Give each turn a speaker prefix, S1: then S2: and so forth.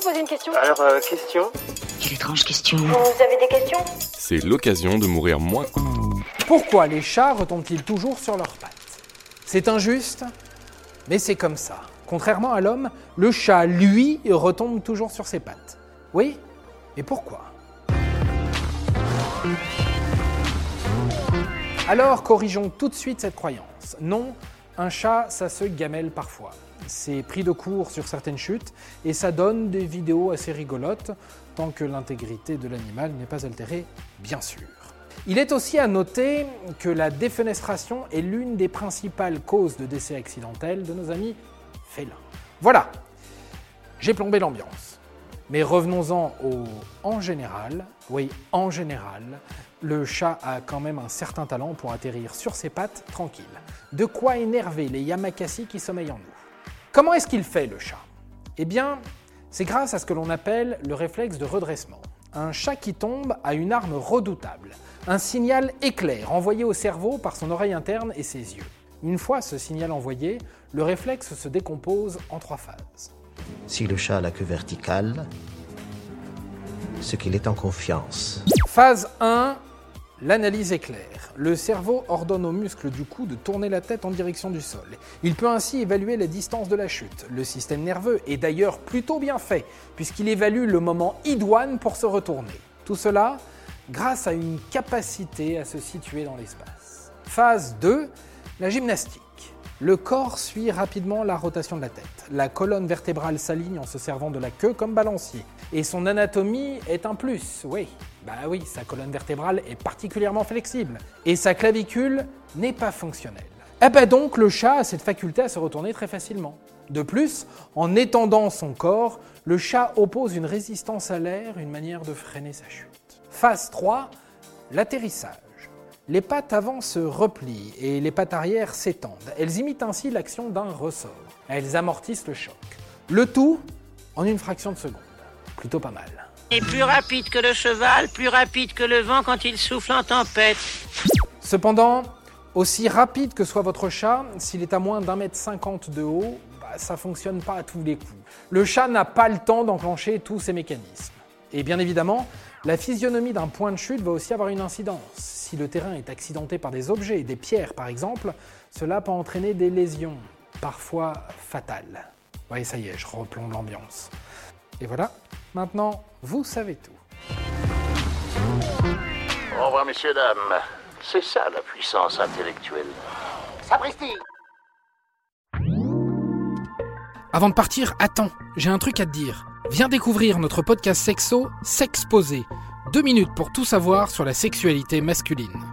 S1: vous poser une question
S2: Alors, euh, question
S3: Quelle étrange question.
S1: Vous avez des questions?
S4: C'est l'occasion de mourir moins.
S5: Pourquoi les chats retombent-ils toujours sur leurs pattes? C'est injuste, mais c'est comme ça. Contrairement à l'homme, le chat, lui, retombe toujours sur ses pattes. Oui? Et pourquoi? Alors corrigeons tout de suite cette croyance. Non, un chat, ça se gamelle parfois. C'est pris de court sur certaines chutes et ça donne des vidéos assez rigolotes, tant que l'intégrité de l'animal n'est pas altérée, bien sûr. Il est aussi à noter que la défenestration est l'une des principales causes de décès accidentels de nos amis félins. Voilà, j'ai plombé l'ambiance. Mais revenons-en au en général. Oui, en général, le chat a quand même un certain talent pour atterrir sur ses pattes tranquille. De quoi énerver les Yamakasi qui sommeillent en nous. Comment est-ce qu'il fait le chat? Eh bien, c'est grâce à ce que l'on appelle le réflexe de redressement. Un chat qui tombe a une arme redoutable, un signal éclair envoyé au cerveau par son oreille interne et ses yeux. Une fois ce signal envoyé, le réflexe se décompose en trois phases.
S6: Si le chat a la queue verticale, ce qu'il est en confiance.
S5: Phase 1, l'analyse éclair. Le cerveau ordonne aux muscles du cou de tourner la tête en direction du sol. Il peut ainsi évaluer la distance de la chute. Le système nerveux est d'ailleurs plutôt bien fait, puisqu'il évalue le moment idoine pour se retourner. Tout cela grâce à une capacité à se situer dans l'espace. Phase 2, la gymnastique. Le corps suit rapidement la rotation de la tête. La colonne vertébrale s'aligne en se servant de la queue comme balancier. Et son anatomie est un plus, oui. Bah oui, sa colonne vertébrale est particulièrement flexible. Et sa clavicule n'est pas fonctionnelle. Eh ben donc, le chat a cette faculté à se retourner très facilement. De plus, en étendant son corps, le chat oppose une résistance à l'air, une manière de freiner sa chute. Phase 3, l'atterrissage. Les pattes avant se replient et les pattes arrière s'étendent. Elles imitent ainsi l'action d'un ressort. Elles amortissent le choc. Le tout en une fraction de seconde. Plutôt pas mal.
S3: Et plus rapide que le cheval, plus rapide que le vent quand il souffle en tempête.
S5: Cependant, aussi rapide que soit votre chat, s'il est à moins d'un mètre cinquante de haut, bah, ça fonctionne pas à tous les coups. Le chat n'a pas le temps d'enclencher tous ces mécanismes. Et bien évidemment, la physionomie d'un point de chute va aussi avoir une incidence. Si le terrain est accidenté par des objets, des pierres par exemple, cela peut entraîner des lésions, parfois fatales. Oui, ça y est, je replombe l'ambiance. Et voilà, maintenant, vous savez tout.
S7: Au revoir, messieurs, dames. C'est ça la puissance intellectuelle.
S2: Sapristi
S5: Avant de partir, attends, j'ai un truc à te dire. Viens découvrir notre podcast sexo S'exposer. Deux minutes pour tout savoir sur la sexualité masculine.